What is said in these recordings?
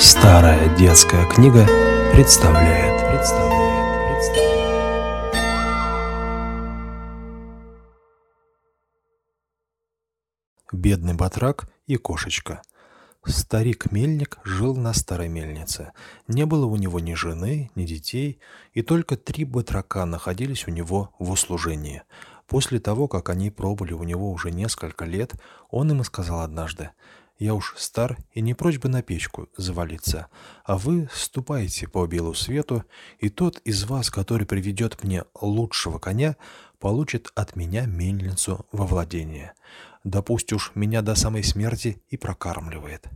Старая детская книга представляет. представляет, представляет. Бедный батрак и кошечка. Старик-мельник жил на старой мельнице. Не было у него ни жены, ни детей, и только три батрака находились у него в услужении. После того, как они пробыли у него уже несколько лет, он им сказал однажды, «Я уж стар и не прочь бы на печку завалиться, а вы ступайте по белу свету, и тот из вас, который приведет мне лучшего коня, получит от меня мельницу во владение. Да пусть уж меня до самой смерти и прокармливает».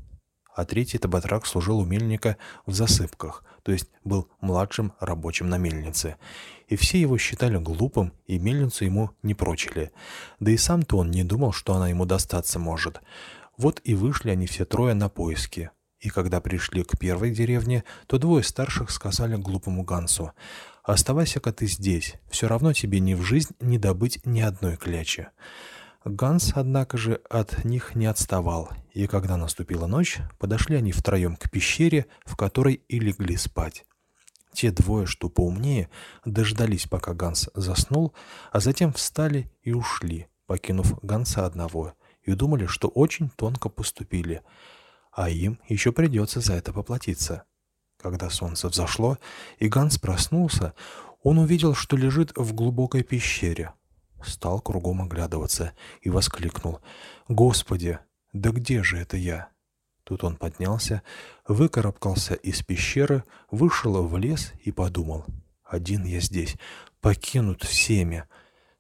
А третий табатрак служил у мельника в засыпках, то есть был младшим рабочим на мельнице и все его считали глупым, и мельницу ему не прочили. Да и сам-то он не думал, что она ему достаться может. Вот и вышли они все трое на поиски. И когда пришли к первой деревне, то двое старших сказали глупому Гансу, «Оставайся-ка ты здесь, все равно тебе ни в жизнь не добыть ни одной клячи». Ганс, однако же, от них не отставал, и когда наступила ночь, подошли они втроем к пещере, в которой и легли спать. Те двое, что поумнее, дождались, пока Ганс заснул, а затем встали и ушли, покинув Ганса одного, и думали, что очень тонко поступили, а им еще придется за это поплатиться. Когда солнце взошло, и Ганс проснулся, он увидел, что лежит в глубокой пещере. Стал кругом оглядываться и воскликнул «Господи, да где же это я?» Тут он поднялся, выкарабкался из пещеры, вышел в лес и подумал. «Один я здесь, покинут всеми.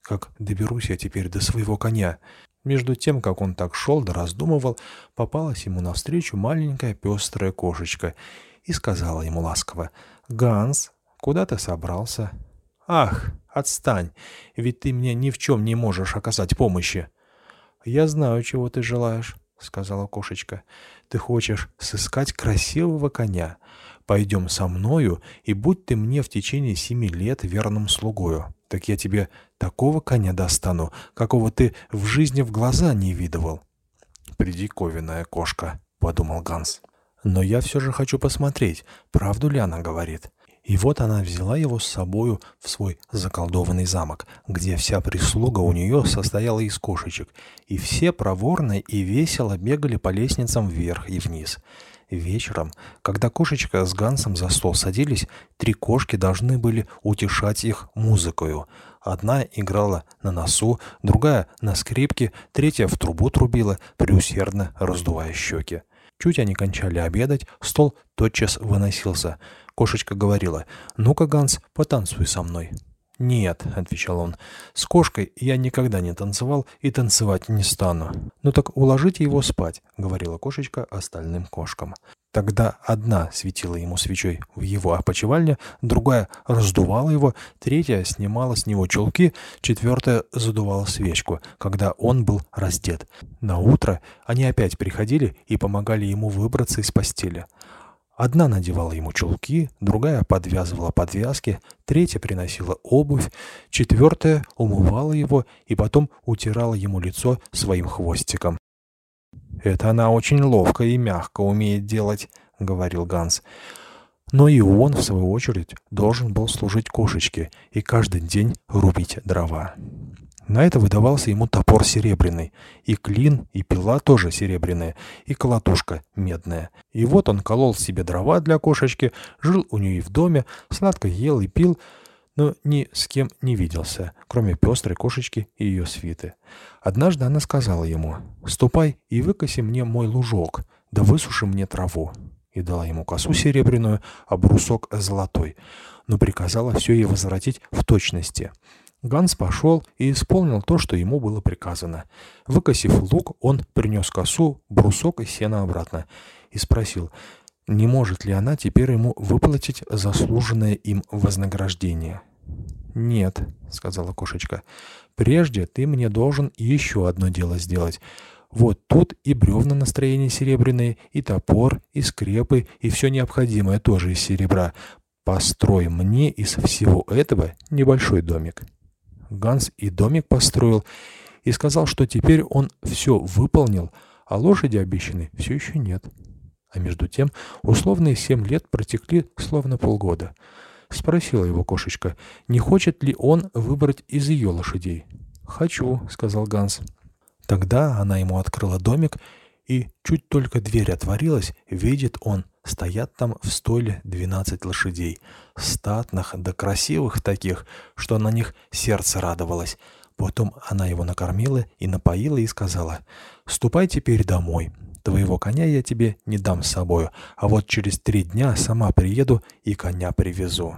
Как доберусь я теперь до своего коня?» Между тем, как он так шел да раздумывал, попалась ему навстречу маленькая пестрая кошечка и сказала ему ласково, «Ганс, куда ты собрался?» «Ах, отстань, ведь ты мне ни в чем не можешь оказать помощи». «Я знаю, чего ты желаешь», — сказала кошечка. Ты хочешь сыскать красивого коня. Пойдем со мною, и будь ты мне в течение семи лет верным слугою. Так я тебе такого коня достану, какого ты в жизни в глаза не видывал. «Придиковинная кошка», — подумал Ганс. «Но я все же хочу посмотреть, правду ли она говорит». И вот она взяла его с собою в свой заколдованный замок, где вся прислуга у нее состояла из кошечек, и все проворно и весело бегали по лестницам вверх и вниз. Вечером, когда кошечка с Гансом за стол садились, три кошки должны были утешать их музыкою. Одна играла на носу, другая — на скрипке, третья в трубу трубила, преусердно раздувая щеки. Чуть они кончали обедать, стол тотчас выносился — Кошечка говорила, «Ну-ка, Ганс, потанцуй со мной». «Нет», — отвечал он, — «с кошкой я никогда не танцевал и танцевать не стану». «Ну так уложите его спать», — говорила кошечка остальным кошкам. Тогда одна светила ему свечой в его опочивальне, другая раздувала его, третья снимала с него чулки, четвертая задувала свечку, когда он был раздет. На утро они опять приходили и помогали ему выбраться из постели. Одна надевала ему чулки, другая подвязывала подвязки, третья приносила обувь, четвертая умывала его и потом утирала ему лицо своим хвостиком. «Это она очень ловко и мягко умеет делать», — говорил Ганс. Но и он, в свою очередь, должен был служить кошечке и каждый день рубить дрова. На это выдавался ему топор серебряный, и клин, и пила тоже серебряная, и колотушка медная. И вот он колол себе дрова для кошечки, жил у нее в доме, сладко ел и пил, но ни с кем не виделся, кроме пестрой кошечки и ее свиты. Однажды она сказала ему, «Ступай и выкоси мне мой лужок, да высуши мне траву». И дала ему косу серебряную, а брусок золотой, но приказала все ей возвратить в точности — Ганс пошел и исполнил то, что ему было приказано. Выкосив лук, он принес косу, брусок и сено обратно и спросил, не может ли она теперь ему выплатить заслуженное им вознаграждение. «Нет», — сказала кошечка, — «прежде ты мне должен еще одно дело сделать. Вот тут и бревна настроения серебряные, и топор, и скрепы, и все необходимое тоже из серебра. Построй мне из всего этого небольшой домик». Ганс и домик построил, и сказал, что теперь он все выполнил, а лошади обещанной все еще нет. А между тем условные семь лет протекли словно полгода. Спросила его кошечка, не хочет ли он выбрать из ее лошадей. «Хочу», — сказал Ганс. Тогда она ему открыла домик, и чуть только дверь отворилась, видит он, стоят там в стойле двенадцать лошадей, статных да красивых таких, что на них сердце радовалось. Потом она его накормила и напоила и сказала, «Ступай теперь домой, Твоего коня я тебе не дам с собою, а вот через три дня сама приеду и коня привезу».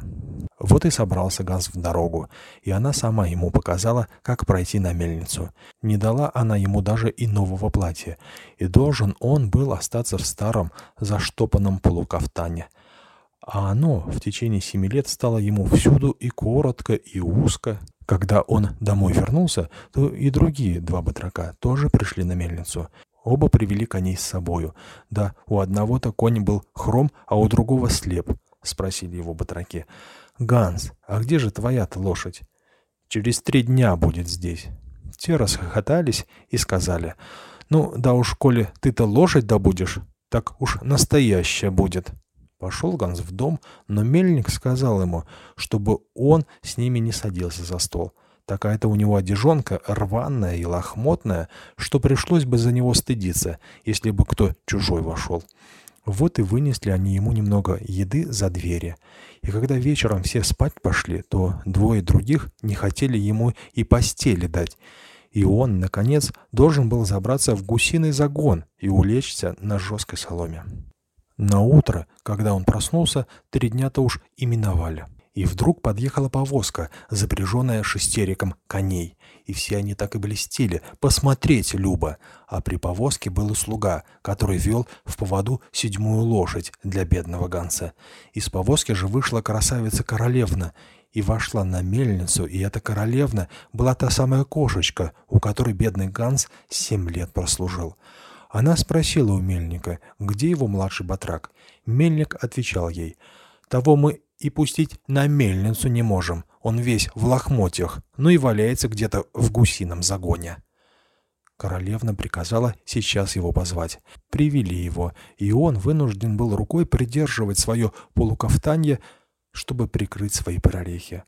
Вот и собрался Ганс в дорогу, и она сама ему показала, как пройти на мельницу. Не дала она ему даже и нового платья, и должен он был остаться в старом, заштопанном полукафтане. А оно в течение семи лет стало ему всюду и коротко, и узко. Когда он домой вернулся, то и другие два батрака тоже пришли на мельницу. Оба привели коней с собою. Да, у одного-то конь был хром, а у другого слеп, — спросили его батраки. «Ганс, а где же твоя-то лошадь?» «Через три дня будет здесь». Те расхохотались и сказали, «Ну, да уж, коли ты-то лошадь добудешь, так уж настоящая будет». Пошел Ганс в дом, но мельник сказал ему, чтобы он с ними не садился за стол. Такая-то у него одежонка рваная и лохмотная, что пришлось бы за него стыдиться, если бы кто чужой вошел. Вот и вынесли они ему немного еды за двери. И когда вечером все спать пошли, то двое других не хотели ему и постели дать. И он, наконец, должен был забраться в гусиный загон и улечься на жесткой соломе. На утро, когда он проснулся, три дня-то уж именовали. И вдруг подъехала повозка, запряженная шестериком коней. И все они так и блестели. Посмотреть, Люба! А при повозке был слуга, который вел в поводу седьмую лошадь для бедного Ганса. Из повозки же вышла красавица-королевна и вошла на мельницу, и эта королевна была та самая кошечка, у которой бедный Ганс семь лет прослужил. Она спросила у мельника, где его младший батрак. Мельник отвечал ей, «Того мы и пустить на мельницу не можем. Он весь в лохмотьях, ну и валяется где-то в гусином загоне. Королевна приказала сейчас его позвать. Привели его, и он вынужден был рукой придерживать свое полукафтанье, чтобы прикрыть свои прорехи.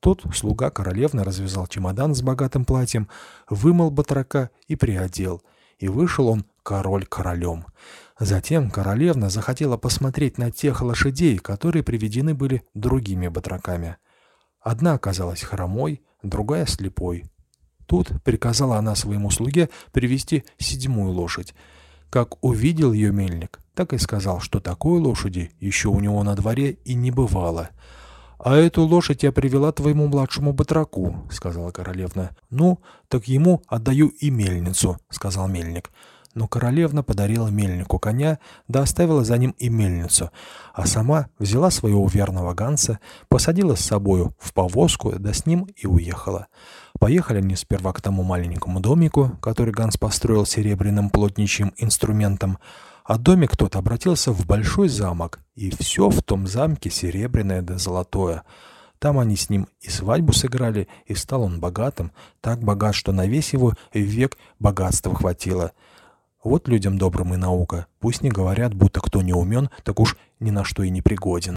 Тот слуга королевны развязал чемодан с богатым платьем, вымыл батрака и приодел. И вышел он король королем. Затем королевна захотела посмотреть на тех лошадей, которые приведены были другими батраками. Одна оказалась хромой, другая слепой. Тут приказала она своему слуге привести седьмую лошадь. Как увидел ее мельник, так и сказал, что такой лошади еще у него на дворе и не бывало. «А эту лошадь я привела твоему младшему батраку», — сказала королевна. «Ну, так ему отдаю и мельницу», — сказал мельник но королевна подарила мельнику коня, да оставила за ним и мельницу, а сама взяла своего верного Ганса, посадила с собою в повозку, да с ним и уехала. Поехали они сперва к тому маленькому домику, который Ганс построил серебряным плотничьим инструментом, а домик тот обратился в большой замок, и все в том замке серебряное да золотое. Там они с ним и свадьбу сыграли, и стал он богатым, так богат, что на весь его век богатства хватило. Вот людям добрым и наука. Пусть не говорят, будто кто не умен, так уж ни на что и не пригоден.